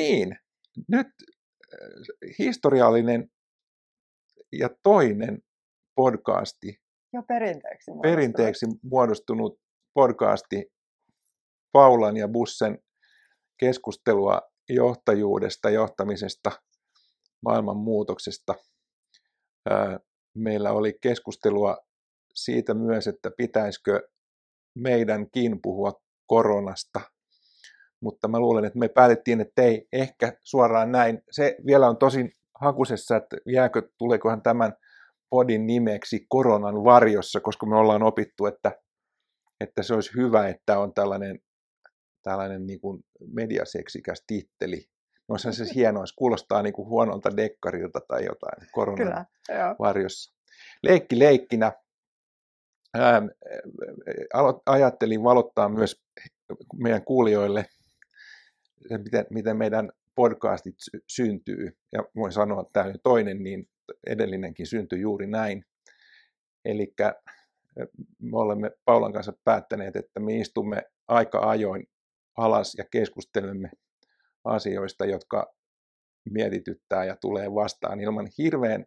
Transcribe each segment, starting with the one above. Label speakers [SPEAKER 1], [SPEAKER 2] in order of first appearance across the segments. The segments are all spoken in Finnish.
[SPEAKER 1] niin, nyt historiallinen ja toinen podcasti.
[SPEAKER 2] Jo perinteeksi muodostunut.
[SPEAKER 1] Perinteeksi muodostunut podcasti Paulan ja Bussen keskustelua johtajuudesta, johtamisesta, maailman muutoksesta. Meillä oli keskustelua siitä myös, että pitäisikö meidänkin puhua koronasta. Mutta mä luulen, että me päätettiin, että ei ehkä suoraan näin. Se vielä on tosin hakusessa, että jääkö, tuleekohan tämän podin nimeksi koronan varjossa, koska me ollaan opittu, että, että se olisi hyvä, että on tällainen, tällainen niin kuin mediaseksikäs titteli. No se se hienoa, se kuulostaa niin kuin huonolta dekkarilta tai jotain koronan Kyllä, varjossa. Leikki leikkinä. Ää, ajattelin valottaa myös meidän kuulijoille, miten, miten meidän podcastit syntyy. Ja voin sanoa, että tämä toinen, niin edellinenkin syntyi juuri näin. Eli me olemme Paulan kanssa päättäneet, että me istumme aika ajoin alas ja keskustelemme asioista, jotka mietityttää ja tulee vastaan ilman hirveän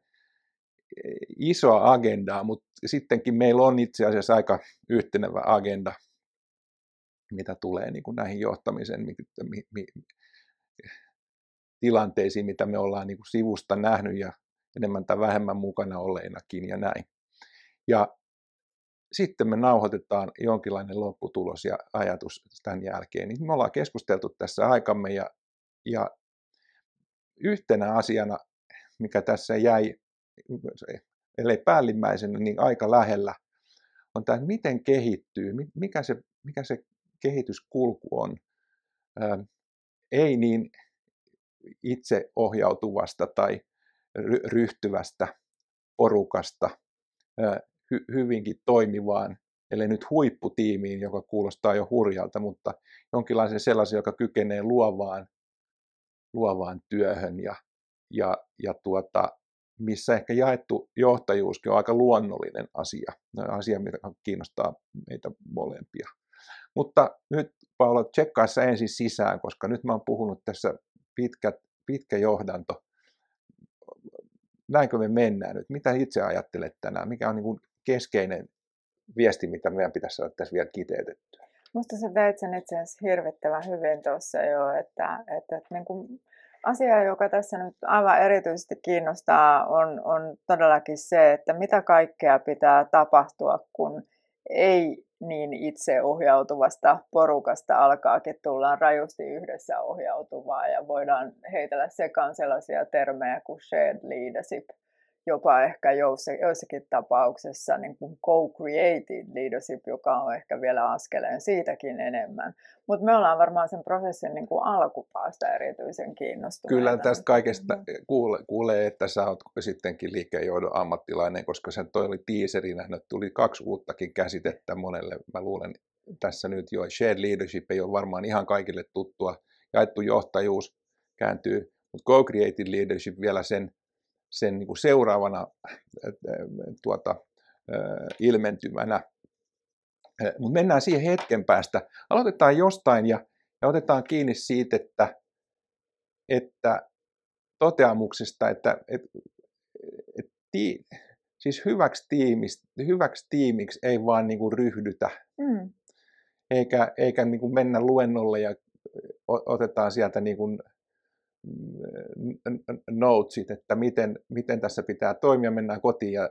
[SPEAKER 1] isoa agendaa, mutta sittenkin meillä on itse asiassa aika yhtenevä agenda, mitä tulee niin kuin näihin johtamisen tilanteisiin, mitä me ollaan niin kuin sivusta nähnyt ja enemmän tai vähemmän mukana olleinakin ja näin. Ja sitten me nauhoitetaan jonkinlainen lopputulos ja ajatus tämän jälkeen. Niin me ollaan keskusteltu tässä aikamme ja, ja yhtenä asiana, mikä tässä jäi, ellei päällimmäisenä, niin aika lähellä, on tämä, että miten kehittyy, mikä se, mikä se kehityskulku on. ei niin itseohjautuvasta tai ryhtyvästä porukasta hy- hyvinkin toimivaan, eli nyt huipputiimiin, joka kuulostaa jo hurjalta, mutta jonkinlaisen sellaisen, joka kykenee luovaan, luovaan työhön ja, ja, ja tuota, missä ehkä jaettu johtajuuskin on aika luonnollinen asia, asia, mikä kiinnostaa meitä molempia. Mutta nyt Paula, tsekkaa ensin sisään, koska nyt mä oon puhunut tässä pitkä, pitkä johdanto näinkö me mennään nyt? Mitä itse ajattelet tänään? Mikä on niin kuin keskeinen viesti, mitä meidän pitäisi saada tässä vielä kiteytettyä?
[SPEAKER 2] Minusta sä teit sen itse asiassa hirvittävän hyvin tuossa jo, että, että, että niin kuin asia, joka tässä nyt aivan erityisesti kiinnostaa, on, on todellakin se, että mitä kaikkea pitää tapahtua, kun ei niin itseohjautuvasta porukasta alkaakin tullaan rajusti yhdessä ohjautuvaa ja voidaan heitellä sekaan sellaisia termejä kuin shared leadership, jopa ehkä joissakin tapauksessa niin kuin co-created leadership, joka on ehkä vielä askeleen siitäkin enemmän. Mutta me ollaan varmaan sen prosessin niin kuin alkupäästä erityisen kiinnostuneita.
[SPEAKER 1] Kyllä tästä kaikesta kuulee, kuulee, että sä oot sittenkin liikkeenjohdon ammattilainen, koska sen toi oli tiiserinä, nyt tuli kaksi uuttakin käsitettä monelle. Mä luulen tässä nyt jo, shared leadership ei ole varmaan ihan kaikille tuttua. Jaettu johtajuus kääntyy, mutta co-created leadership vielä sen sen niin kuin seuraavana tuota, ilmentymänä. Mutta mennään siihen hetken päästä. Aloitetaan jostain ja, ja otetaan kiinni siitä, että, että toteamuksesta, että, että, että tii, siis hyväksi, tiimiksi, hyväksi tiimiksi ei vaan niin kuin ryhdytä, mm. eikä, eikä niin kuin mennä luennolle ja otetaan sieltä niin kuin notesit, että miten, miten tässä pitää toimia, mennään kotiin ja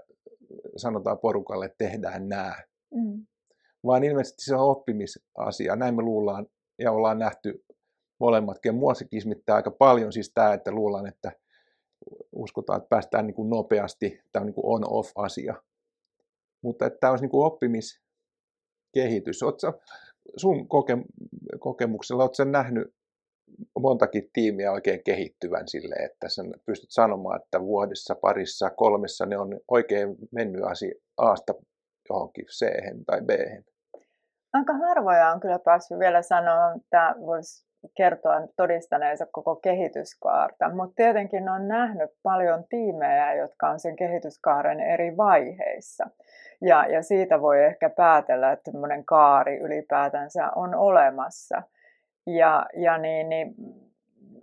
[SPEAKER 1] sanotaan porukalle, että tehdään nämä. Mm. Vaan ilmeisesti se on oppimisasia. Näin me luullaan ja ollaan nähty molemmatkin. Muakin kismittää aika paljon siis tämä, että luullaan, että uskotaan, että päästään niin kuin nopeasti. Tämä on niin on-off-asia. Mutta että tämä olisi niin kuin oppimiskehitys. Oletko sun koke- kokemuksella, oletko nähnyt montakin tiimiä oikein kehittyvän sille, että sen pystyt sanomaan, että vuodessa, parissa, kolmessa ne on oikein mennyt asia Aasta johonkin c tai b
[SPEAKER 2] Aika harvoja on kyllä päässyt vielä sanoa, että voisi kertoa todistaneensa koko kehityskaarta, mutta tietenkin on nähnyt paljon tiimejä, jotka on sen kehityskaaren eri vaiheissa. Ja, ja siitä voi ehkä päätellä, että tämmöinen kaari ylipäätänsä on olemassa. Ja, ja niin, niin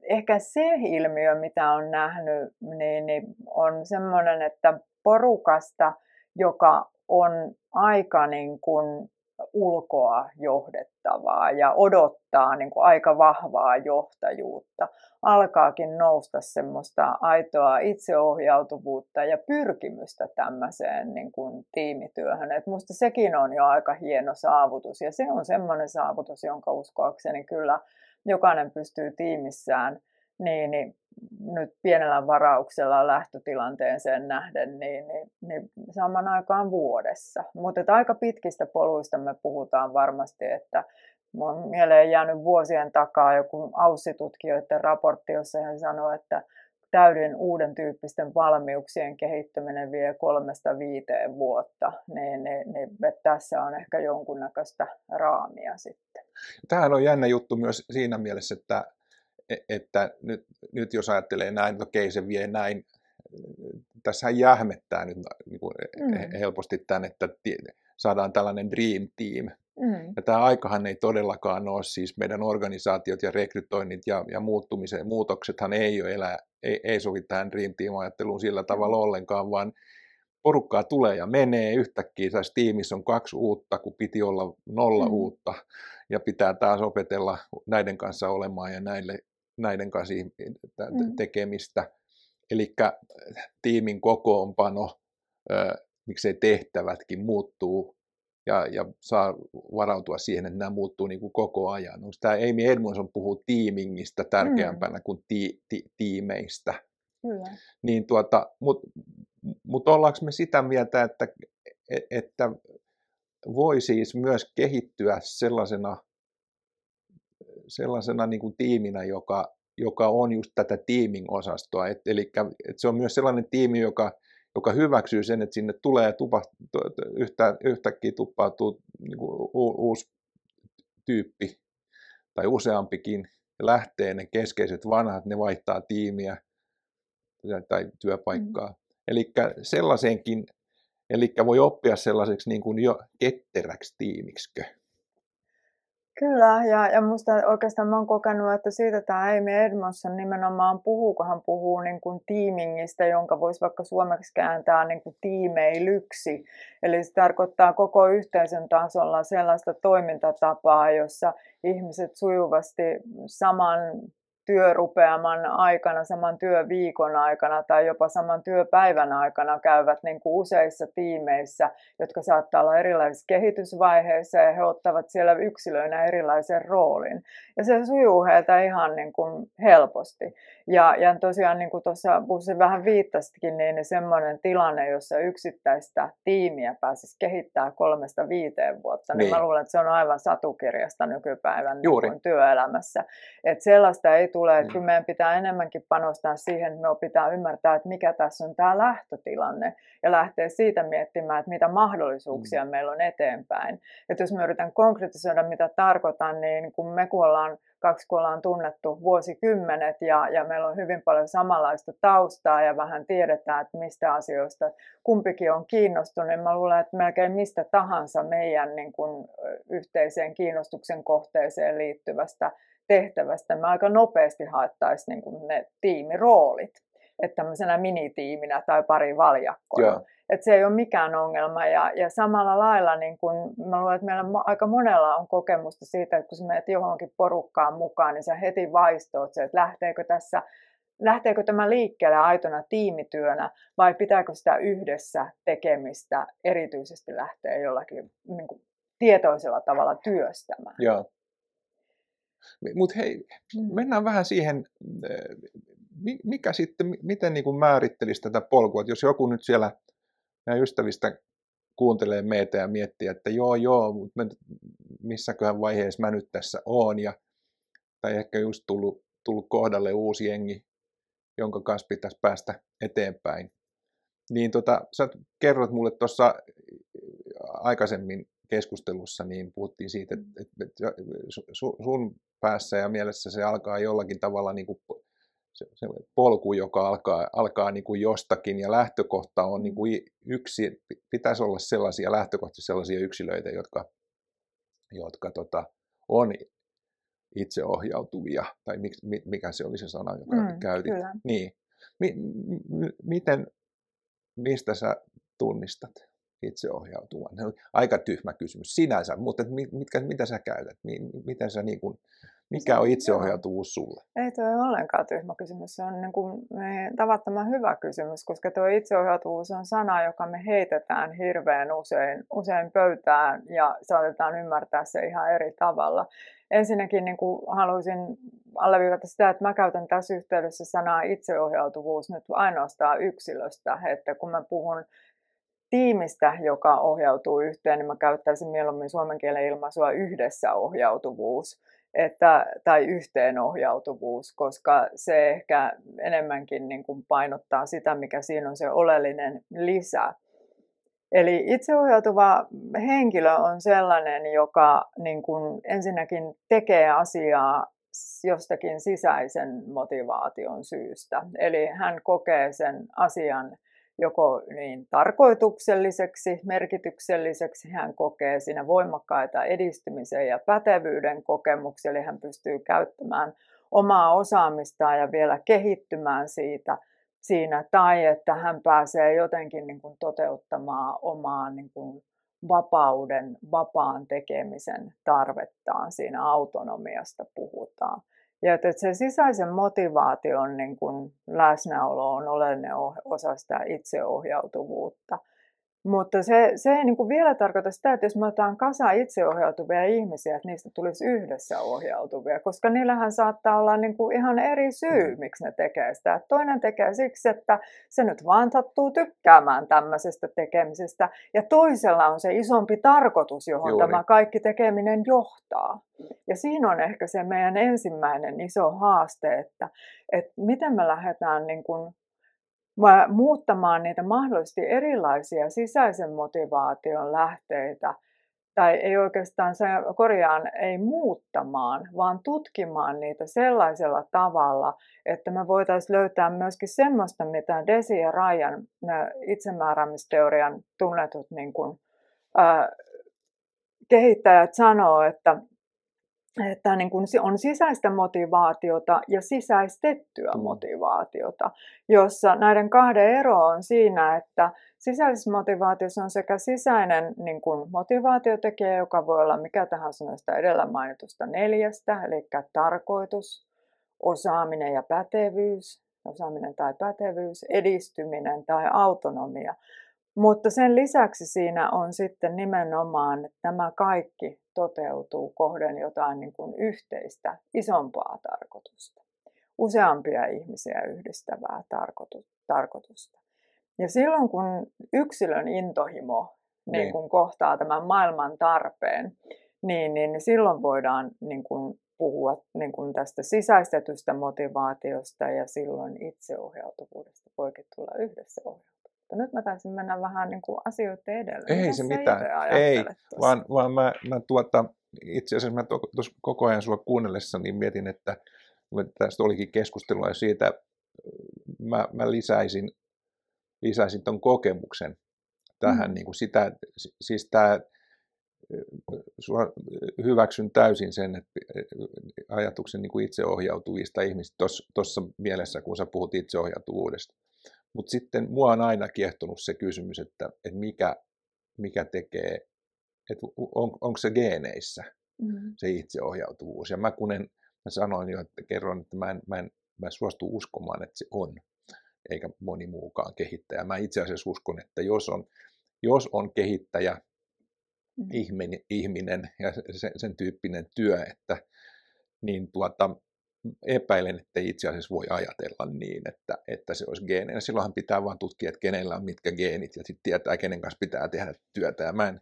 [SPEAKER 2] ehkä se ilmiö, mitä on nähnyt, niin, niin on semmoinen, että porukasta, joka on aika niin kuin ulkoa johdettavaa ja odottaa niin kuin aika vahvaa johtajuutta, alkaakin nousta semmoista aitoa itseohjautuvuutta ja pyrkimystä tämmöiseen niin kuin tiimityöhön. Et musta sekin on jo aika hieno saavutus ja se on semmoinen saavutus, jonka uskoakseni kyllä jokainen pystyy tiimissään niin, niin nyt pienellä varauksella lähtötilanteeseen nähden, niin, niin, niin saman aikaan vuodessa. Mutta aika pitkistä poluista me puhutaan varmasti, että on mieleen jäänyt vuosien takaa joku aussitutkijoiden raportti, jossa hän sanoi, että täyden uuden tyyppisten valmiuksien kehittäminen vie kolmesta viiteen vuotta, niin, niin, niin tässä on ehkä jonkunnäköistä raamia sitten.
[SPEAKER 1] Tämähän on jännä juttu myös siinä mielessä, että että nyt, nyt jos ajattelee näin, että okei se vie näin, tässä jähmettää nyt niin kuin mm. helposti tämän, että saadaan tällainen dream team. Mm. Ja tämä aikahan ei todellakaan ole, siis meidän organisaatiot ja rekrytoinnit ja, ja muuttumisen, muutoksethan ei ole elää, ei, ei sovi tähän dream team-ajatteluun sillä tavalla mm. ollenkaan, vaan porukkaa tulee ja menee, yhtäkkiä tässä tiimissä on kaksi uutta, kun piti olla nolla mm. uutta, ja pitää taas opetella näiden kanssa olemaan ja näille näiden kanssa mm. tekemistä. Eli tiimin kokoonpano, miksei tehtävätkin muuttuu ja, ja saa varautua siihen, että nämä muuttuu niin kuin koko ajan. Onko tämä Amy Edmondson puhuu tiimingistä tärkeämpänä mm. kuin ti, ti, tiimeistä? Kyllä. Niin tuota, Mutta mut ollaanko me sitä mieltä, että, että voi siis myös kehittyä sellaisena sellaisena niin kuin tiiminä, joka, joka on just tätä teaming-osastoa. Et, eli et se on myös sellainen tiimi, joka, joka hyväksyy sen, että sinne tulee tupa, yhtä, yhtäkkiä tuppautuu niin kuin u, uusi tyyppi tai useampikin, lähtee ne keskeiset vanhat, ne vaihtaa tiimiä tai työpaikkaa. Mm. Eli sellaisenkin, eli voi oppia sellaiseksi niin kuin jo ketteräksi tiimiksikö.
[SPEAKER 2] Kyllä, ja, ja musta oikeastaan mä oon kokenut, että siitä tämä Amy Edmondson nimenomaan puhuu, kun hän puhuu niin kuin tiimingistä, jonka voisi vaikka suomeksi kääntää niin kuin tiimeilyksi. Eli se tarkoittaa koko yhteisön tasolla sellaista toimintatapaa, jossa ihmiset sujuvasti saman työrupeaman aikana, saman työviikon aikana tai jopa saman työpäivän aikana käyvät niin kuin useissa tiimeissä, jotka saattaa olla erilaisissa kehitysvaiheissa ja he ottavat siellä yksilöinä erilaisen roolin. Ja se sujuu heiltä ihan niin kuin helposti. Ja, ja tosiaan niin kuin tuossa Bussi vähän viittasikin, niin semmoinen tilanne, jossa yksittäistä tiimiä pääsisi kehittää kolmesta viiteen vuotta, niin, niin mä luulen, että se on aivan satukirjasta nykypäivän Niin työelämässä. Että sellaista ei tule, että kyllä meidän pitää enemmänkin panostaa siihen, että me opitaan ymmärtää, että mikä tässä on tämä lähtötilanne ja lähteä siitä miettimään, että mitä mahdollisuuksia mm. meillä on eteenpäin. Että jos me yritän konkretisoida, mitä tarkoitan, niin kun me kun ollaan kaksi, kun ollaan tunnettu vuosikymmenet ja, ja meillä on hyvin paljon samanlaista taustaa ja vähän tiedetään, että mistä asioista kumpikin on kiinnostunut, niin mä luulen, että melkein mistä tahansa meidän niin kuin, yhteiseen kiinnostuksen kohteeseen liittyvästä tehtävästä me aika nopeasti haettaisiin niin kuin ne tiimiroolit, että tämmöisenä minitiiminä tai pari valjakkona. Yeah. Että se ei ole mikään ongelma. Ja, ja samalla lailla, niin kun, mä luulen, että meillä aika monella on kokemusta siitä, että kun sä menet johonkin porukkaan mukaan, niin sä heti vaistoot se, että lähteekö tässä lähteekö tämä liikkeelle aitona tiimityönä vai pitääkö sitä yhdessä tekemistä erityisesti lähteä jollakin niin kuin, tietoisella tavalla työstämään?
[SPEAKER 1] Joo. Mutta hei, mm. mennään vähän siihen, mikä sitten, miten niin kuin määrittelisi tätä polkua, että jos joku nyt siellä meidän ystävistä kuuntelee meitä ja miettii, että joo joo, mutta missäköhän vaiheessa mä nyt tässä oon, ja, tai ehkä just tullut, tullut kohdalle uusi jengi, jonka kanssa pitäisi päästä eteenpäin. Niin tota, sä kerrot mulle tuossa aikaisemmin keskustelussa, niin puhuttiin siitä, että, että sun päässä ja mielessä se alkaa jollakin tavalla niin kuin se, se polku, joka alkaa, alkaa niin kuin jostakin ja lähtökohta on niin kuin yksi, pitäisi olla sellaisia lähtökohtaisesti sellaisia yksilöitä, jotka, jotka tota, on itseohjautuvia, tai mikä se oli se sana, joka mm, käytit.
[SPEAKER 2] Kyllä.
[SPEAKER 1] Niin. Mi- m- miten, mistä sä tunnistat itseohjautuvan? Aika tyhmä kysymys sinänsä, mutta mitkä, mitä sä käytät? Miten sä niin kuin, mikä on itseohjautuvuus sulle?
[SPEAKER 2] Ei tuo ole ollenkaan tyhmä kysymys. Se on niin kuin tavattoman hyvä kysymys, koska tuo itseohjautuvuus on sana, joka me heitetään hirveän usein, usein pöytään ja saatetaan ymmärtää se ihan eri tavalla. Ensinnäkin niin kuin haluaisin alleviivata sitä, että mä käytän tässä yhteydessä sanaa itseohjautuvuus nyt ainoastaan yksilöstä, että kun mä puhun tiimistä, joka ohjautuu yhteen, niin mä käyttäisin mieluummin suomen kielen ilmaisua yhdessä ohjautuvuus että, tai yhteenohjautuvuus, koska se ehkä enemmänkin niin kuin painottaa sitä, mikä siinä on se oleellinen lisä. Eli itseohjautuva henkilö on sellainen, joka niin kuin ensinnäkin tekee asiaa jostakin sisäisen motivaation syystä. Eli hän kokee sen asian joko niin tarkoitukselliseksi, merkitykselliseksi, hän kokee siinä voimakkaita edistymisen ja pätevyyden kokemuksia, eli hän pystyy käyttämään omaa osaamistaan ja vielä kehittymään siitä siinä, tai että hän pääsee jotenkin niin kuin toteuttamaan omaa niin kuin vapauden, vapaan tekemisen tarvettaan, siinä autonomiasta puhutaan. Ja että se sisäisen motivaation niin kuin läsnäolo on oleellinen osa sitä itseohjautuvuutta. Mutta se, se ei niin kuin vielä tarkoita sitä, että jos me otetaan kasa itseohjautuvia ihmisiä, että niistä tulisi yhdessä ohjautuvia, koska niillähän saattaa olla niin kuin ihan eri syy, mm. miksi ne tekee sitä. Toinen tekee siksi, että se nyt vaan sattuu tykkäämään tämmöisestä tekemisestä, ja toisella on se isompi tarkoitus, johon Juuri. tämä kaikki tekeminen johtaa. Ja siinä on ehkä se meidän ensimmäinen iso haaste, että, että miten me lähdetään niin kuin muuttamaan niitä mahdollisesti erilaisia sisäisen motivaation lähteitä, tai ei oikeastaan se korjaan, ei muuttamaan, vaan tutkimaan niitä sellaisella tavalla, että me voitaisiin löytää myöskin semmoista, mitä Desi ja Ryan itsemääräämisteorian tunnetut niin kuin, ää, kehittäjät sanoo, että että niin kuin on sisäistä motivaatiota ja sisäistettyä mm. motivaatiota, jossa näiden kahden ero on siinä, että sisäisessä motivaatiossa on sekä sisäinen niin kuin motivaatiotekijä, joka voi olla mikä tahansa näistä edellä mainitusta neljästä, eli tarkoitus, osaaminen ja pätevyys, osaaminen tai pätevyys, edistyminen tai autonomia. Mutta sen lisäksi siinä on sitten nimenomaan, että nämä kaikki toteutuu kohden jotain niin kuin yhteistä, isompaa tarkoitusta. Useampia ihmisiä yhdistävää tarkoitusta. Ja silloin kun yksilön intohimo niin. Niin kuin kohtaa tämän maailman tarpeen, niin, niin silloin voidaan niin kuin puhua niin kuin tästä sisäistetystä motivaatiosta ja silloin itseohjautuvuudesta voikin tulla yhdessä ohjautuvuudesta. Mutta nyt mä taisin mennä vähän niin kuin asioiden edelle.
[SPEAKER 1] Ei Mitä se mitään, ei, vaan, vaan mä, mä tuota, itse asiassa mä tuossa koko ajan sua kuunnellessa niin mietin, että tästä olikin keskustelua siitä, mä, mä lisäisin, lisäisin ton kokemuksen tähän, mm. niin kuin sitä, siis tämä, hyväksyn täysin sen että ajatuksen niin kuin itseohjautuvista ihmisistä tuossa mielessä, kun sä puhut itseohjautuvuudesta. Mutta sitten mua on aina kiehtonut se kysymys, että, että mikä, mikä tekee, että on, onko se geeneissä mm. se itseohjautuvuus. Ja mä kun en, mä sanoin jo, että kerron, että mä en, mä en, mä suostu uskomaan, että se on, eikä moni muukaan kehittäjä. Mä itse asiassa uskon, että jos on, jos on kehittäjä, mm. ihminen, ihminen ja sen, sen tyyppinen työ, että niin tuota, epäilen, että itse asiassa voi ajatella niin, että, että se olisi geenejä. Silloinhan pitää vain tutkia, että kenellä on mitkä geenit ja sitten tietää, kenen kanssa pitää tehdä työtä. Ja mä en,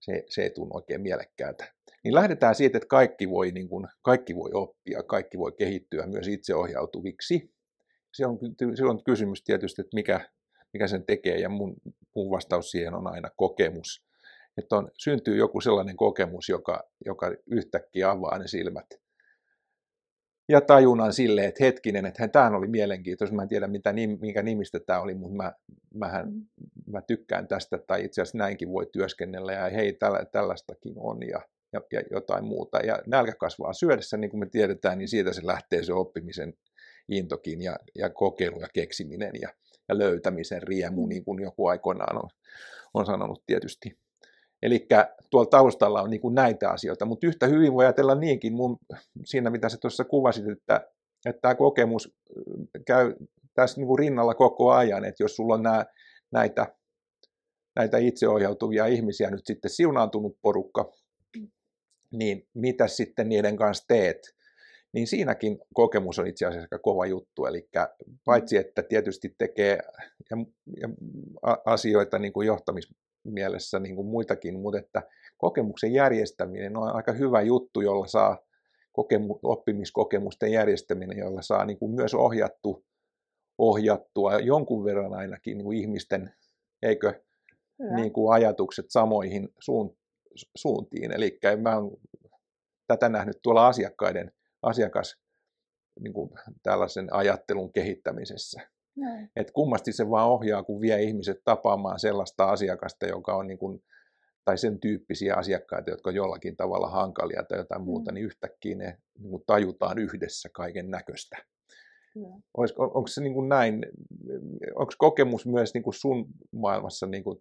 [SPEAKER 1] se, se ei tunnu oikein mielekkäältä. Niin lähdetään siitä, että kaikki voi, niin kuin, kaikki voi oppia, kaikki voi kehittyä myös itseohjautuviksi. Se on, silloin kysymys tietysti, että mikä, mikä sen tekee, ja mun, mun vastaus siihen on aina kokemus. Että on, syntyy joku sellainen kokemus, joka, joka yhtäkkiä avaa ne silmät ja tajunnan silleen, että hetkinen, että tämä oli mielenkiintoista, mä en tiedä mitä, minkä nimistä tämä oli, mutta mä, mähän, mä tykkään tästä, tai itse asiassa näinkin voi työskennellä, ja hei, tällä, tällaistakin on, ja, ja, ja jotain muuta. Ja nälkä kasvaa syödessä, niin kuin me tiedetään, niin siitä se lähtee se oppimisen intokin ja, ja kokeilu ja keksiminen ja, ja löytämisen riemu, mm. niin kuin joku aikoinaan on, on sanonut tietysti. Eli tuolla taustalla on niin kuin näitä asioita, mutta yhtä hyvin voi ajatella niinkin mun, siinä, mitä sä tuossa kuvasit, että, että tämä kokemus käy tässä niin kuin rinnalla koko ajan, että jos sulla on nämä, näitä, näitä itseohjautuvia ihmisiä nyt sitten siunaantunut porukka, niin mitä sitten niiden kanssa teet? Niin siinäkin kokemus on itse asiassa aika kova juttu, eli paitsi että tietysti tekee ja, ja asioita niin kuin johtamismielessä niin kuin muitakin, mutta että kokemuksen järjestäminen on aika hyvä juttu, jolla saa kokemu, oppimiskokemusten järjestäminen, jolla saa niin kuin myös ohjattu, ohjattua jonkun verran ainakin niin kuin ihmisten, eikö, niin kuin ajatukset samoihin suun, suuntiin. Eli mä oon tätä nähnyt tuolla asiakkaiden, asiakas niin kuin tällaisen ajattelun kehittämisessä. Et kummasti se vaan ohjaa, kun vie ihmiset tapaamaan sellaista asiakasta, joka on niin kuin, tai sen tyyppisiä asiakkaita, jotka on jollakin tavalla hankalia tai jotain mm. muuta, niin yhtäkkiä ne niin kuin tajutaan yhdessä kaiken näköistä. Olisiko, onko se niin kuin näin, onko kokemus myös niin kuin sun maailmassa niin kuin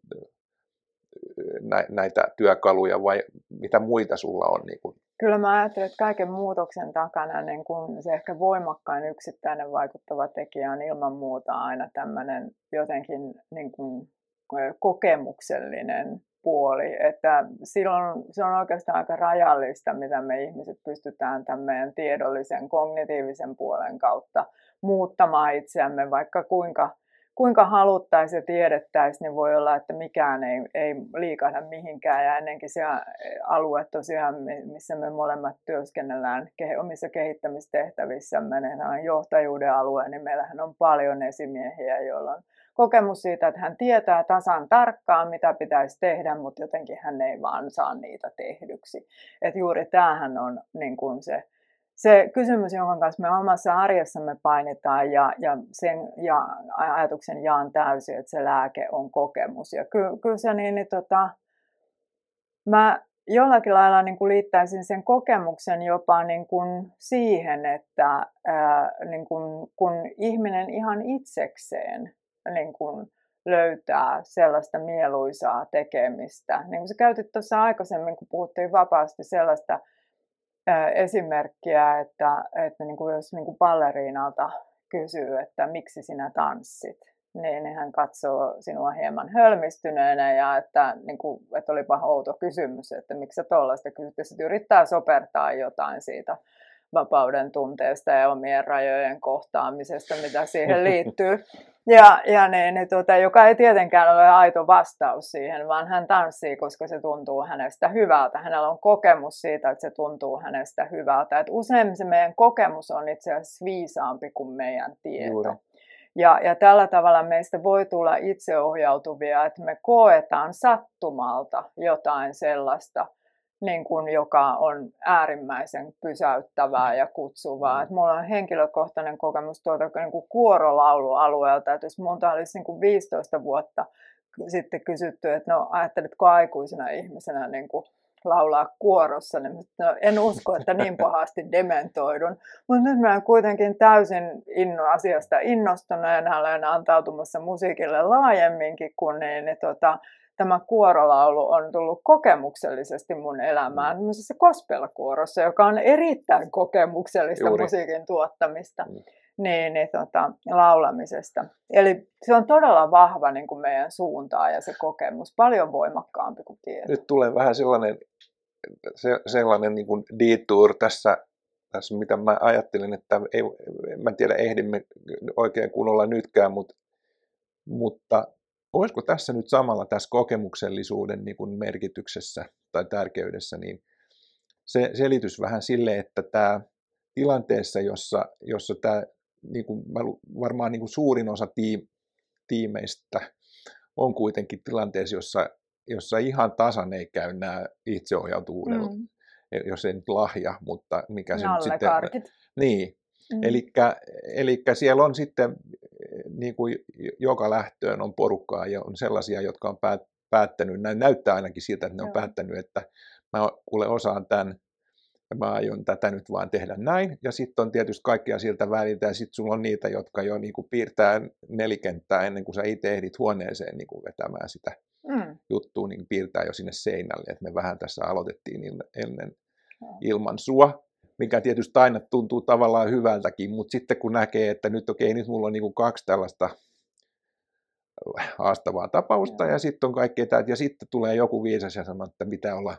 [SPEAKER 1] näitä työkaluja vai mitä muita sulla on? Niin kuin?
[SPEAKER 2] Kyllä mä ajattelen, että kaiken muutoksen takana niin kun se ehkä voimakkain yksittäinen vaikuttava tekijä on ilman muuta aina tämmöinen jotenkin niin kuin kokemuksellinen puoli, että silloin se on oikeastaan aika rajallista, mitä me ihmiset pystytään tämän meidän tiedollisen, kognitiivisen puolen kautta muuttamaan itseämme, vaikka kuinka kuinka haluttaisiin ja tiedettäisiin, niin voi olla, että mikään ei, ei liikahda mihinkään. Ja ennenkin se alue tosiaan, missä me molemmat työskennellään omissa kehittämistehtävissämme, niin johtajuuden alue, niin meillähän on paljon esimiehiä, joilla on kokemus siitä, että hän tietää tasan tarkkaan, mitä pitäisi tehdä, mutta jotenkin hän ei vaan saa niitä tehdyksi. Et juuri tämähän on niin kuin se se kysymys, jonka kanssa me omassa arjessamme painitaan ja, ja, sen, ja ajatuksen jaan täysin, että se lääke on kokemus. Ja ky, kyllä se niin, niin tota, mä jollakin lailla niin kuin liittäisin sen kokemuksen jopa niin kuin siihen, että ää, niin kuin, kun ihminen ihan itsekseen niin kuin löytää sellaista mieluisaa tekemistä. Niin kuin sä käytit tuossa aikaisemmin, kun puhuttiin vapaasti sellaista esimerkkiä, että, että niin kuin jos niin kuin balleriinalta kysyy, että miksi sinä tanssit, niin hän katsoo sinua hieman hölmistyneenä ja että, niin kuin, että olipa outo kysymys, että miksi sä tuollaista kysyt, ja yrittää sopertaa jotain siitä vapauden tunteesta ja omien rajojen kohtaamisesta, mitä siihen liittyy. Ja, ja niin, niin tuota, joka ei tietenkään ole aito vastaus siihen, vaan hän tanssii, koska se tuntuu hänestä hyvältä. Hänellä on kokemus siitä, että se tuntuu hänestä hyvältä. Et usein se meidän kokemus on itse asiassa viisaampi kuin meidän tieto. Juuri. Ja, ja tällä tavalla meistä voi tulla itseohjautuvia, että me koetaan sattumalta jotain sellaista, niin kuin, joka on äärimmäisen pysäyttävää ja kutsuvaa. Mm. Et mulla on henkilökohtainen kokemus tuolta niin kuin kuorolaulualueelta, että jos monta olisi niin kuin 15 vuotta sitten kysytty, että no ajattelitko aikuisena ihmisenä niin kuin laulaa kuorossa, niin no, en usko, että niin pahasti dementoidun. Mutta nyt mä olen kuitenkin täysin inno, asiasta innostuneena, olen antautumassa musiikille laajemminkin, kun niin, niin tota, tämä kuorolaulu on tullut kokemuksellisesti mun elämään, mm. se gospel-kuorossa, joka on erittäin kokemuksellista Juuri. musiikin tuottamista. Mm. Niin, niin tota, laulamisesta. Eli se on todella vahva niin kuin meidän suuntaan ja se kokemus, paljon voimakkaampi kuin tieto.
[SPEAKER 1] Nyt tulee vähän sellainen, se, sellainen niin kuin detour tässä, tässä, mitä mä ajattelin, että ei, mä en tiedä ehdimme oikein kunnolla nytkään, mutta, mutta olisiko tässä nyt samalla tässä kokemuksellisuuden niin kuin merkityksessä tai tärkeydessä, niin se selitys vähän sille, että tämä tilanteessa, jossa, jossa tämä niin kuin, varmaan niin kuin suurin osa tiim, tiimeistä on kuitenkin tilanteessa, jossa, jossa ihan tasan ei käy nämä itseohjautuvuudella, mm. jos ei nyt lahja, mutta mikä se nyt sitten... Niin, mm. eli siellä on sitten niin kuin joka lähtöön on porukkaa ja on sellaisia, jotka on päät, päättänyt, näyttää ainakin siltä, että ne on Joo. päättänyt, että mä kuule osaan tämän, ja mä aion tätä nyt vaan tehdä näin. Ja sitten on tietysti kaikkea siltä väliltä, ja sitten sulla on niitä, jotka jo niin kuin piirtää nelikenttää ennen kuin sä itse ehdit huoneeseen niin kuin vetämään sitä mm. juttua, niin piirtää jo sinne seinälle. Et me vähän tässä aloitettiin ennen ilman sua, mikä tietysti aina tuntuu tavallaan hyvältäkin, mutta sitten kun näkee, että nyt okei, okay, nyt mulla on niin kuin kaksi tällaista haastavaa tapausta ja, ja sitten on kaikkea tätä, ja sitten tulee joku viisas ja sanoo, että pitää olla,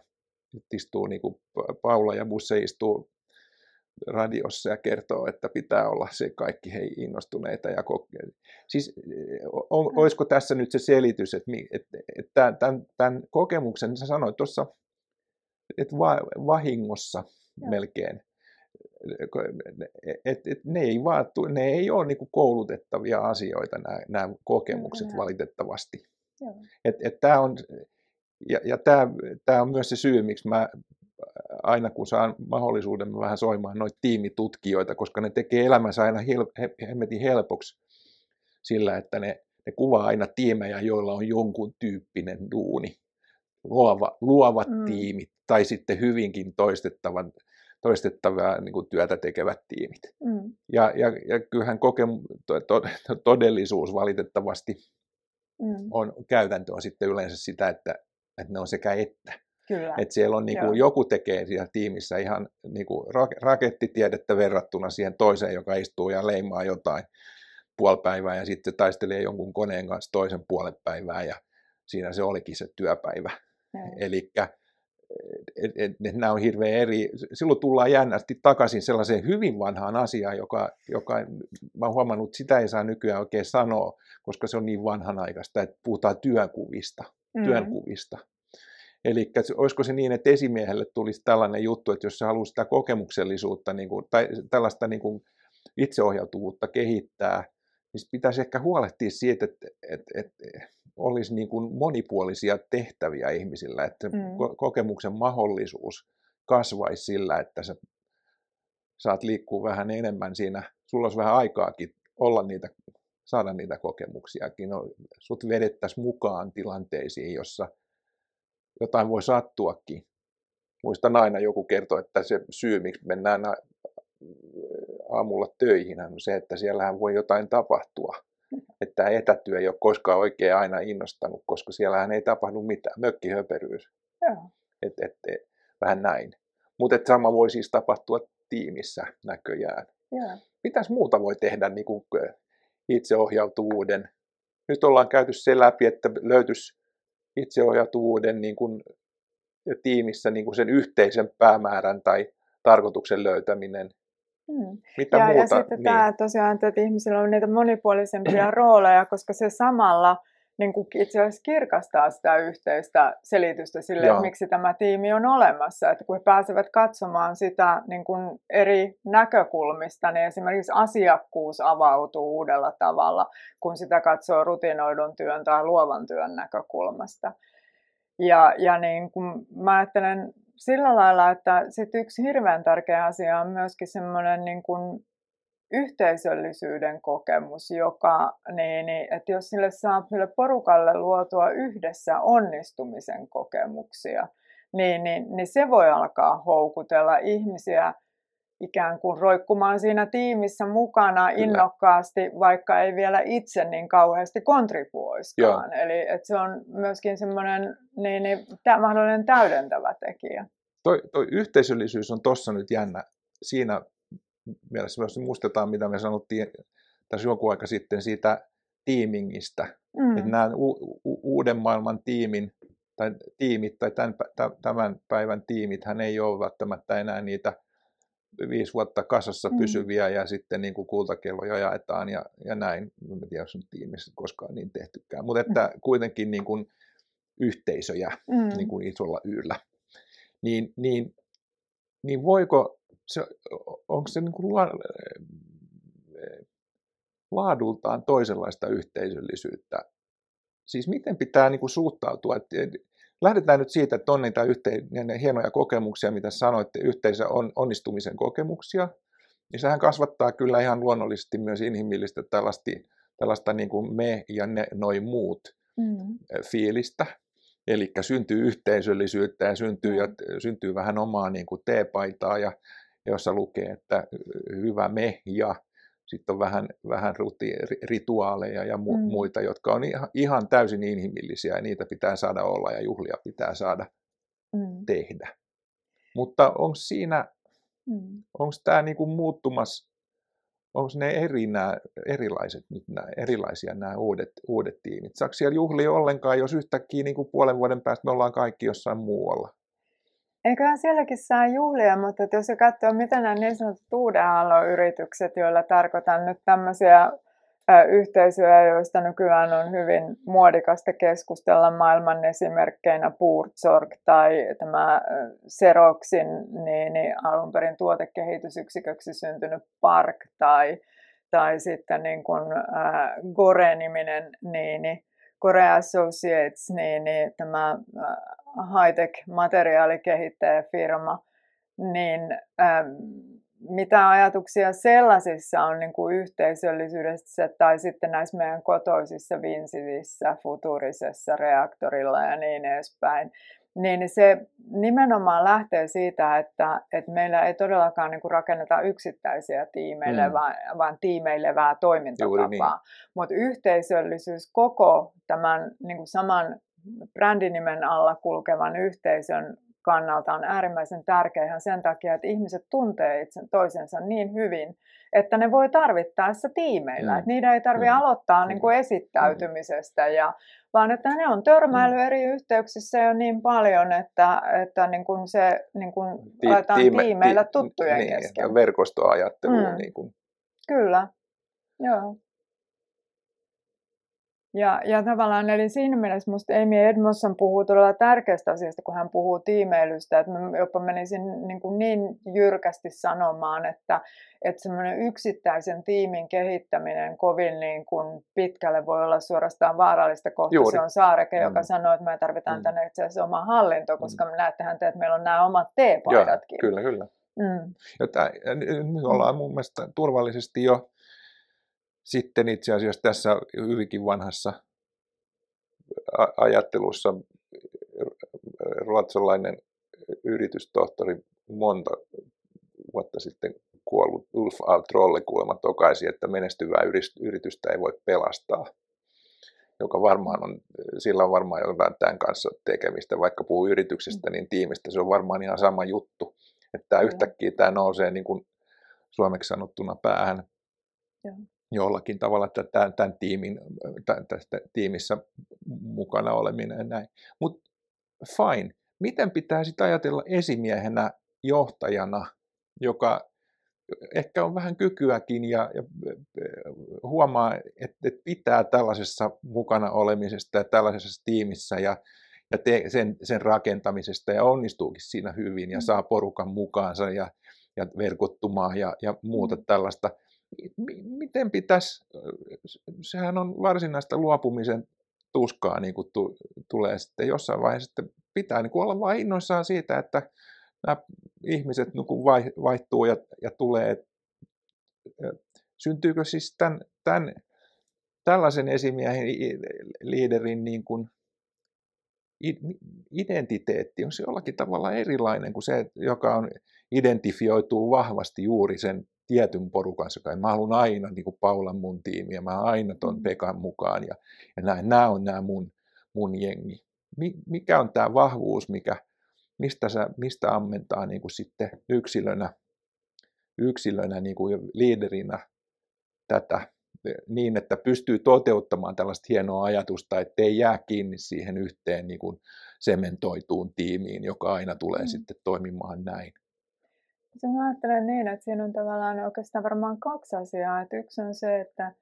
[SPEAKER 1] nyt istuu niin kuin Paula ja Busse istuu radiossa ja kertoo, että pitää olla se kaikki hei innostuneita ja kokeilla. Siis on, mm. olisiko tässä nyt se selitys, että, että, että tämän, tämän kokemuksen, sä sanoit tuossa, että va, vahingossa ja. melkein, et, et ne, ei vaan, ne ei ole niin koulutettavia asioita, nämä, nämä kokemukset Kyllä. valitettavasti. Et, et tämä on, ja, ja tämä, tämä on myös se syy, miksi mä aina kun saan mahdollisuuden mä vähän soimaan noita tiimitutkijoita, koska ne tekee elämänsä aina hel, hemmetin helpoksi sillä, että ne, ne kuvaa aina tiimejä, joilla on jonkun tyyppinen duuni. Luova, luovat mm. tiimit tai sitten hyvinkin toistettavan toistettavaa niin kuin työtä tekevät tiimit. Mm. Ja, ja, ja kyllähän kokemu, to, to, todellisuus valitettavasti mm. on, käytäntö on sitten yleensä sitä, että, että ne on sekä että. Kyllä. Että siellä on niin kuin, joku tekee siellä tiimissä ihan niin kuin rakettitiedettä verrattuna siihen toiseen, joka istuu ja leimaa jotain puolipäivää ja sitten taistelee jonkun koneen kanssa toisen puolen päivää ja siinä se olikin se työpäivä. Eli et, et, et nämä on hirveän eri. Silloin tullaan jännästi takaisin sellaiseen hyvin vanhaan asiaan, joka, joka mä oon huomannut, että sitä ei saa nykyään oikein sanoa, koska se on niin vanhanaikaista, että puhutaan työnkuvista. Mm. työnkuvista. Eli olisiko se niin, että esimiehelle tulisi tällainen juttu, että jos se haluaa sitä kokemuksellisuutta niin kuin, tai tällaista niin kuin itseohjautuvuutta kehittää, niin pitäisi ehkä huolehtia siitä, että, että, että olisi niin kuin monipuolisia tehtäviä ihmisillä, että mm. kokemuksen mahdollisuus kasvaisi sillä, että sä saat liikkua vähän enemmän siinä, sulla olisi vähän aikaakin olla niitä, saada niitä kokemuksiakin, no, sut vedettäisiin mukaan tilanteisiin, jossa jotain voi sattuakin. Muistan aina joku kertoi, että se syy, miksi mennään aamulla töihin, on se, että siellähän voi jotain tapahtua että etätyö ei ole koskaan oikein aina innostanut, koska siellähän ei tapahdu mitään, mökkihöperyys. Et, et, et, vähän näin. Mutta sama voi siis tapahtua tiimissä näköjään. Joo. Mitäs muuta voi tehdä niin kuin itseohjautuvuuden? Nyt ollaan käyty se läpi, että löytyisi itseohjautuvuuden niin kuin tiimissä niin kuin sen yhteisen päämäärän tai tarkoituksen löytäminen
[SPEAKER 2] Mm. Mitä ja, muuta? Ja sitten niin. tämä tosiaan, että ihmisillä on niitä monipuolisempia rooleja, koska se samalla niin kuin itse asiassa kirkastaa sitä yhteistä selitystä sille, että miksi tämä tiimi on olemassa. Että kun he pääsevät katsomaan sitä niin kuin eri näkökulmista, niin esimerkiksi asiakkuus avautuu uudella tavalla, kun sitä katsoo rutinoidun työn tai luovan työn näkökulmasta. Ja, ja niin kuin mä ajattelen sillä lailla, että sit yksi hirveän tärkeä asia on myöskin semmoinen niin kuin yhteisöllisyyden kokemus, joka, niin, niin, että jos sille saa sille porukalle luotua yhdessä onnistumisen kokemuksia, niin, niin, niin se voi alkaa houkutella ihmisiä ikään kuin roikkumaan siinä tiimissä mukana Kyllä. innokkaasti, vaikka ei vielä itse niin kauheasti kontribuoiskaan. Joo. Eli että se on myöskin semmoinen niin, niin, tämä mahdollinen täydentävä tekijä.
[SPEAKER 1] Toi, toi yhteisöllisyys on tuossa nyt jännä. Siinä mielessä myös muistetaan, mitä me sanottiin tässä joku aika sitten siitä tiimingistä. Mm. Että nämä u- u- uuden maailman tiimin tai tiimit tai tämän, tämän päivän tiimit, hän ei ole välttämättä enää niitä viisi vuotta kasassa mm. pysyviä ja sitten niin kuin kultakelloja jaetaan ja, ja näin. En tiedä, jos on tiimissä koskaan niin tehtykään. Mutta että mm. kuitenkin niin kuin yhteisöjä mm. niin kuin isolla yllä. Niin, niin, niin voiko, se, onko se niin kuin laadultaan toisenlaista yhteisöllisyyttä? Siis miten pitää niin kuin suhtautua? Että lähdetään nyt siitä, että on niitä yhteen, hienoja kokemuksia, mitä sanoitte, yhteisö on onnistumisen kokemuksia, niin sehän kasvattaa kyllä ihan luonnollisesti myös inhimillistä tällaista, tällaista niin kuin me ja ne, noin muut mm. fiilistä. Eli syntyy yhteisöllisyyttä ja syntyy, ja syntyy vähän omaa niin kuin teepaitaa, ja, jossa lukee, että hyvä me ja sitten on vähän, vähän ruti, rituaaleja ja mu, mm. muita, jotka on ihan, ihan täysin inhimillisiä ja niitä pitää saada olla ja juhlia pitää saada mm. tehdä. Mutta onko siinä, mm. onko tämä niinku muuttumassa, onko ne eri nämä, erilaiset nyt nämä, erilaisia nämä uudet, uudet tiimit? Saako siellä juhlia ollenkaan, jos yhtäkkiä niin kuin puolen vuoden päästä me ollaan kaikki jossain muualla?
[SPEAKER 2] Eiköhän sielläkin saa juhlia, mutta jos se katsoo, mitä nämä niin sanotut uuden yritykset, joilla tarkoitan nyt tämmöisiä yhteisöjä, joista nykyään on hyvin muodikasta keskustella maailman esimerkkeinä Puurtsorg tai tämä Xeroxin niin, niin alun perin tuotekehitysyksiköksi syntynyt Park tai, tai sitten niin kuin, Gore-niminen niin, niin Gore Associates, niin, niin tämä materiaalikehittäjäfirma, niin ähm, mitä ajatuksia sellaisissa on niin kuin yhteisöllisyydestä tai sitten näissä meidän kotoisissa Vinsitissä, Futurisessa, Reaktorilla ja niin edespäin, niin se nimenomaan lähtee siitä, että, että meillä ei todellakaan niin kuin rakenneta yksittäisiä tiimeille, mm. vaan, vaan tiimeilevää toimintatapaa. Niin. Mutta yhteisöllisyys koko tämän niin kuin saman brändinimen alla kulkevan yhteisön kannalta on äärimmäisen tärkeä ihan sen takia, että ihmiset tuntee itse toisensa niin hyvin, että ne voi tarvittaessa tiimeillä. Mm. Että niitä ei tarvitse mm. aloittaa niin kuin esittäytymisestä, ja, vaan että ne on törmäily mm. eri yhteyksissä jo niin paljon, että, että niin kuin se niin kuin Ti- aletaan tiime, tiimeillä tuttujen
[SPEAKER 1] niin,
[SPEAKER 2] kesken.
[SPEAKER 1] Verkostoajattelu. Mm. Niin kuin.
[SPEAKER 2] Kyllä, joo. Ja, ja tavallaan, eli siinä mielessä minusta Amy Edmondson puhuu todella tärkeästä asiasta, kun hän puhuu tiimeilystä, että mä jopa menisin niin, kuin niin jyrkästi sanomaan, että, että semmoinen yksittäisen tiimin kehittäminen kovin niin kuin pitkälle voi olla suorastaan vaarallista, kohta Juuri. se on Saareke, mm. joka sanoo, että me tarvitaan mm. tänne itse asiassa oma hallinto, koska mm. näettehän te, että meillä on nämä omat teepaidatkin.
[SPEAKER 1] Joo, kyllä, kyllä. Mm. Ja tämä, nyt ollaan mun mielestä turvallisesti jo sitten itse asiassa tässä hyvinkin vanhassa ajattelussa ruotsalainen yritystohtori monta vuotta sitten kuollut. Ulf af Trolle kuulemma tokaisi, että menestyvää yritystä ei voi pelastaa, joka varmaan on, sillä on varmaan jotain tämän kanssa tekemistä, vaikka puhuu yrityksestä, niin tiimistä se on varmaan ihan sama juttu, että tämä yhtäkkiä tämä nousee niin kuin suomeksi sanottuna päähän. Joo jollakin tavalla tämän, tämän tiimin, tästä tiimissä mukana oleminen ja näin. Mutta fine, miten pitää sitten ajatella esimiehenä, johtajana, joka ehkä on vähän kykyäkin ja, ja huomaa, että, että pitää tällaisessa mukana olemisesta ja tällaisessa tiimissä ja, ja te, sen, sen rakentamisesta ja onnistuukin siinä hyvin ja mm. saa porukan mukaansa ja, ja verkottumaan ja, ja muuta mm. tällaista – miten pitäisi, sehän on varsinaista luopumisen tuskaa niin kuin tu, tulee sitten jossain vaiheessa, sitten pitää niin kuin olla vain innoissaan siitä, että nämä ihmiset niin kuin vaihtuu ja, ja tulee. Syntyykö siis tämän, tämän, tällaisen esimiehen liiderin niin kuin identiteetti, on se jollakin tavalla erilainen kuin se, joka on identifioituu vahvasti juuri sen tietyn porukan kanssa. Mä haluan aina niin kuin Paulan mun tiimiä, mä aina ton mm. Pekan mukaan ja, ja näin, nämä on nämä mun, mun jengi. Mikä on tämä vahvuus, mikä, mistä, sä, mistä ammentaa niin kuin sitten yksilönä, yksilönä niin kuin liiderinä tätä niin, että pystyy toteuttamaan tällaista hienoa ajatusta, ettei jää kiinni siihen yhteen niin kuin sementoituun tiimiin, joka aina tulee mm. sitten toimimaan näin.
[SPEAKER 2] Se mä ajattelen niin, että siinä on tavallaan oikeastaan varmaan kaksi asiaa. Että yksi on se, että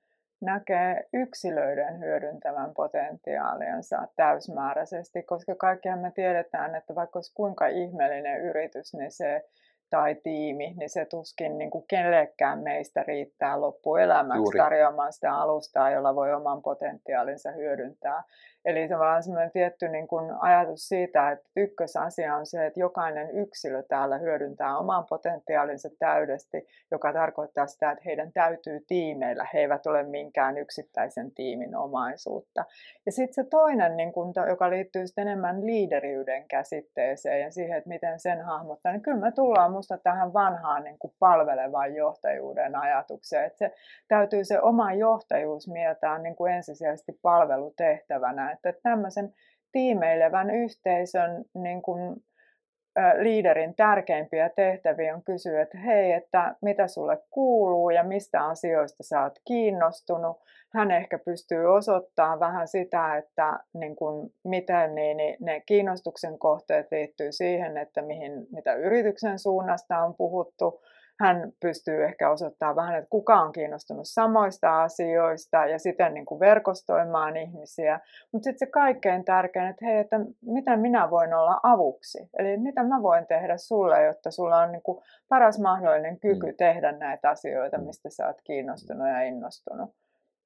[SPEAKER 2] näkee yksilöiden hyödyntävän potentiaaliansa täysmääräisesti, koska kaikkihan me tiedetään, että vaikka olisi kuinka ihmeellinen yritys, niin se tai tiimi, niin se tuskin niin kuin kenellekään meistä riittää loppuelämäksi
[SPEAKER 1] Juuri.
[SPEAKER 2] tarjoamaan sitä alustaa, jolla voi oman potentiaalinsa hyödyntää. Eli tavallaan semmoinen tietty niin kuin ajatus siitä, että ykkösasia on se, että jokainen yksilö täällä hyödyntää oman potentiaalinsa täydesti, joka tarkoittaa sitä, että heidän täytyy tiimeillä. He eivät ole minkään yksittäisen tiimin omaisuutta. Ja sitten se toinen, niin kuin, joka liittyy sitten enemmän liideriyden käsitteeseen ja siihen, että miten sen hahmottaa, niin kyllä me tullaan musta tähän vanhaan niin kuin palvelevaan johtajuuden ajatukseen. Että se täytyy se oma johtajuus mieltää niin kuin ensisijaisesti palvelutehtävänä että tämmöisen tiimeilevän yhteisön niin kuin, liiderin tärkeimpiä tehtäviä on kysyä, että hei, että mitä sulle kuuluu ja mistä asioista sä oot kiinnostunut. Hän ehkä pystyy osoittamaan vähän sitä, että niin kuin, miten niin, niin ne kiinnostuksen kohteet liittyy siihen, että mihin, mitä yrityksen suunnasta on puhuttu, hän pystyy ehkä osoittamaan vähän, että kuka on kiinnostunut samoista asioista ja siten niin kuin verkostoimaan ihmisiä. Mutta sitten se kaikkein tärkein, että hei, että mitä minä voin olla avuksi. Eli mitä mä voin tehdä sulle, jotta sulla on niin kuin paras mahdollinen kyky mm. tehdä näitä asioita, mistä sä oot kiinnostunut ja innostunut.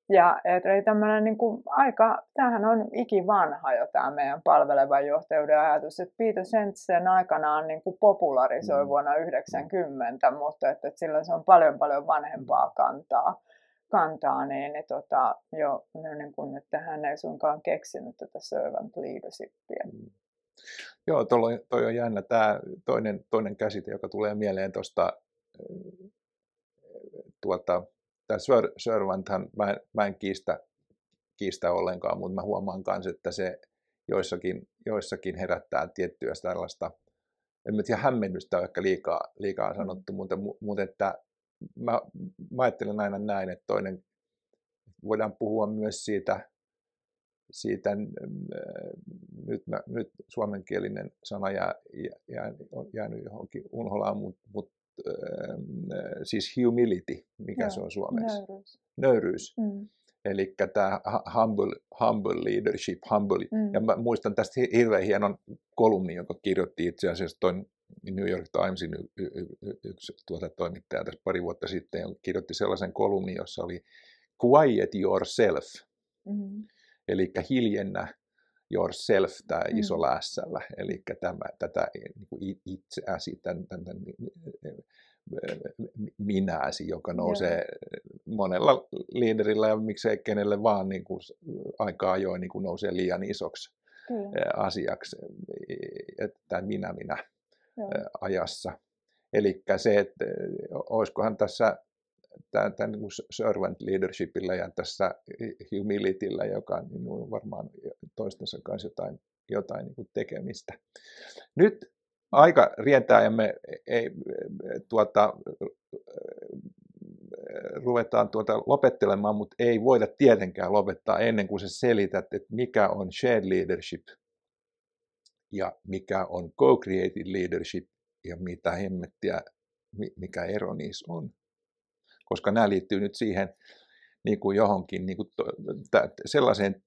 [SPEAKER 2] Ja eli tämmöinen niin kuin aika, tämähän on ikivanha jo tämä meidän palvelevan johtajuuden ajatus, että Peter Sentsen aikanaan niin kuin popularisoi mm. vuonna 90, mutta että, että sillä se on paljon paljon vanhempaa kantaa, kantaa niin, niin tota, jo niin kuin, että hän ei suinkaan keksinyt tätä servant leadershipia. Mm.
[SPEAKER 1] Joo, toi, toi on jännä. Tämä toinen, toinen käsite, joka tulee mieleen tuosta tuota, tämä servanthan, mä, mä en kiistä, kiistä ollenkaan, mutta mä huomaan myös, että se joissakin, joissakin herättää tiettyä tällaista, en mä tiedä, hämmennystä on ehkä liikaa, liikaa mm. sanottu, mutta, mutta että mä, mä ajattelen aina näin, että toinen, voidaan puhua myös siitä, siitä nyt, mä, nyt suomenkielinen sana jää, jää, on jäänyt johonkin unholaan, mutta mut siis humility, mikä Joo, se on suomeksi?
[SPEAKER 2] Nöyryys.
[SPEAKER 1] Nöyryys. Mm. Eli tämä humble, humble leadership, humble. Mm. Ja mä muistan tästä hirveän hienon kolumnin, joka kirjoitti itse asiassa toi New York Timesin y- y- y- yksi tuota toimittaja tässä pari vuotta sitten, joka kirjoitti sellaisen kolumnin, jossa oli Quiet yourself. Mm. Eli hiljennä yourself, tämä mm. isolla ässällä, eli tämä, tätä niin itseäsi, tämän, tämän, tämän minäsi, joka nousee Joo. monella liiderillä ja miksei kenelle vaan niin kuin aika ajoin niin kuin nousee liian isoksi Kyllä. asiaksi, että minä minä Joo. ajassa. Eli se, että olisikohan tässä tämän, tämän niin servant leadershipillä ja tässä humilityllä, joka niin on varmaan toistensa kanssa jotain, jotain niin tekemistä. Nyt aika rientää ja me ei, tuota, ruvetaan tuota lopettelemaan, mutta ei voida tietenkään lopettaa ennen kuin se selität, että mikä on shared leadership ja mikä on co-created leadership ja mitä hemmettiä, mikä ero niissä on koska nämä liittyy nyt siihen niin kuin johonkin niin kuin to, sellaiseen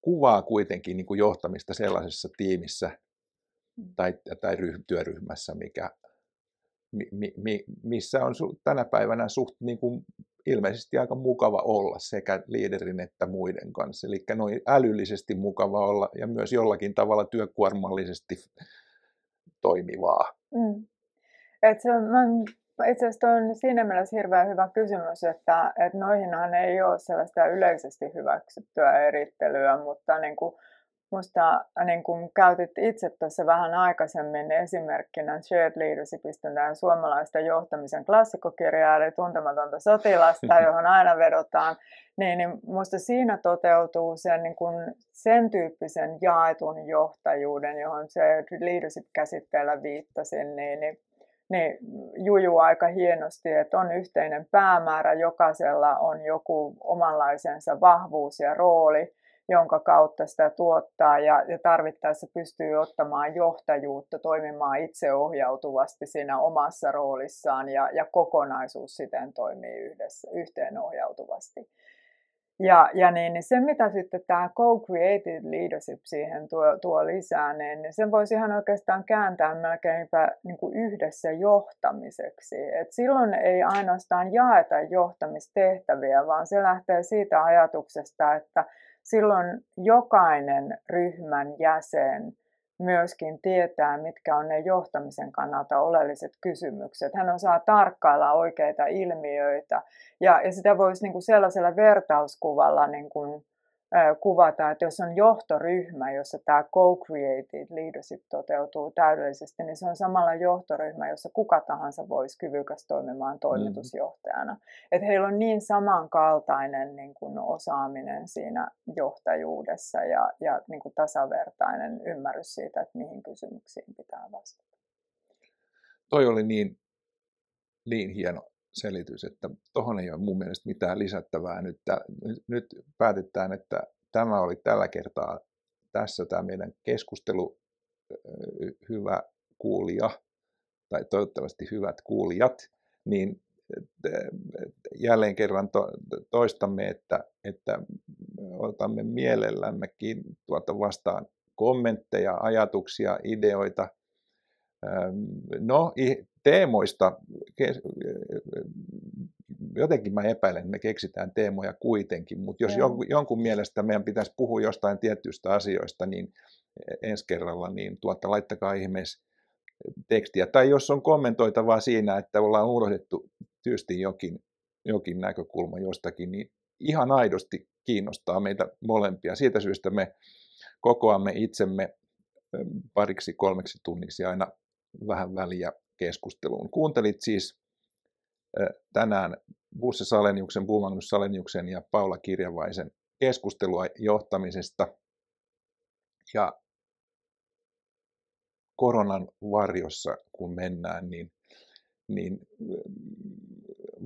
[SPEAKER 1] kuvaa kuitenkin niin kuin johtamista sellaisessa tiimissä mm. tai, tai ryh, työryhmässä, mikä, mi, mi, missä on su, tänä päivänä suht niin kuin ilmeisesti aika mukava olla sekä liiderin että muiden kanssa. Eli noin älyllisesti mukava olla ja myös jollakin tavalla työkuormallisesti toimivaa. Mm.
[SPEAKER 2] Et se on, mä itse asiassa on siinä mielessä hirveän hyvä kysymys, että, että noihinhan ei ole sellaista yleisesti hyväksyttyä erittelyä, mutta niin kuin, Musta niin kuin käytit itse tuossa vähän aikaisemmin esimerkkinä Shared Leadershipista tämän suomalaista johtamisen klassikkokirjaa, eli Tuntematonta sotilasta, johon aina vedotaan, niin, niin musta siinä toteutuu sen, niin kuin sen tyyppisen jaetun johtajuuden, johon se leadership-käsitteellä viittasin, niin, niin niin jujuu aika hienosti, että on yhteinen päämäärä, jokaisella on joku omanlaisensa vahvuus ja rooli, jonka kautta sitä tuottaa ja, ja tarvittaessa pystyy ottamaan johtajuutta, toimimaan itseohjautuvasti siinä omassa roolissaan ja, ja kokonaisuus siten toimii yhdessä, yhteenohjautuvasti. Ja, ja niin, niin se, mitä sitten tämä co-created leadership siihen tuo, tuo lisää, niin, niin sen voisi ihan oikeastaan kääntää melkeinpä niin kuin yhdessä johtamiseksi. Et silloin ei ainoastaan jaeta johtamistehtäviä, vaan se lähtee siitä ajatuksesta, että silloin jokainen ryhmän jäsen myöskin tietää, mitkä on ne johtamisen kannalta oleelliset kysymykset. Hän osaa tarkkailla oikeita ilmiöitä ja, ja sitä voisi niin kuin sellaisella vertauskuvalla niin kuin kuvata, että jos on johtoryhmä, jossa tämä co-created leadership toteutuu täydellisesti, niin se on samalla johtoryhmä, jossa kuka tahansa voisi kyvykäs toimimaan toimitusjohtajana. Mm. Että heillä on niin samankaltainen niin kuin osaaminen siinä johtajuudessa ja, ja niin kuin tasavertainen ymmärrys siitä, että mihin kysymyksiin pitää vastata.
[SPEAKER 1] Toi oli niin, niin hieno selitys, että tuohon ei ole mun mielestä mitään lisättävää. Nyt, nyt päätetään, että tämä oli tällä kertaa tässä tämä meidän keskustelu. Hyvä kuulija, tai toivottavasti hyvät kuulijat, niin jälleen kerran to, toistamme, että, että otamme mielellämmekin tuota vastaan kommentteja, ajatuksia, ideoita. No, teemoista, jotenkin mä epäilen, että me keksitään teemoja kuitenkin, mutta jos jonkun, jonkun mielestä meidän pitäisi puhua jostain tietyistä asioista, niin ensi kerralla, niin tuota, laittakaa ihmeessä tekstiä. Tai jos on kommentoitavaa siinä, että ollaan unohdettu tyysti jokin, jokin näkökulma jostakin, niin ihan aidosti kiinnostaa meitä molempia. Siitä syystä me kokoamme itsemme pariksi kolmeksi tunniksi aina vähän väliä keskusteluun. Kuuntelit siis tänään Busse Saleniuksen, Buumagnus Saleniuksen ja Paula Kirjavaisen keskustelua johtamisesta. Ja koronan varjossa, kun mennään, niin, niin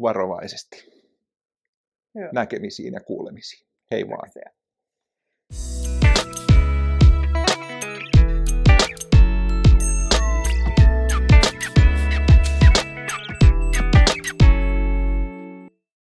[SPEAKER 1] varovaisesti. Hyvä. Näkemisiin ja kuulemisiin. Hei vaan.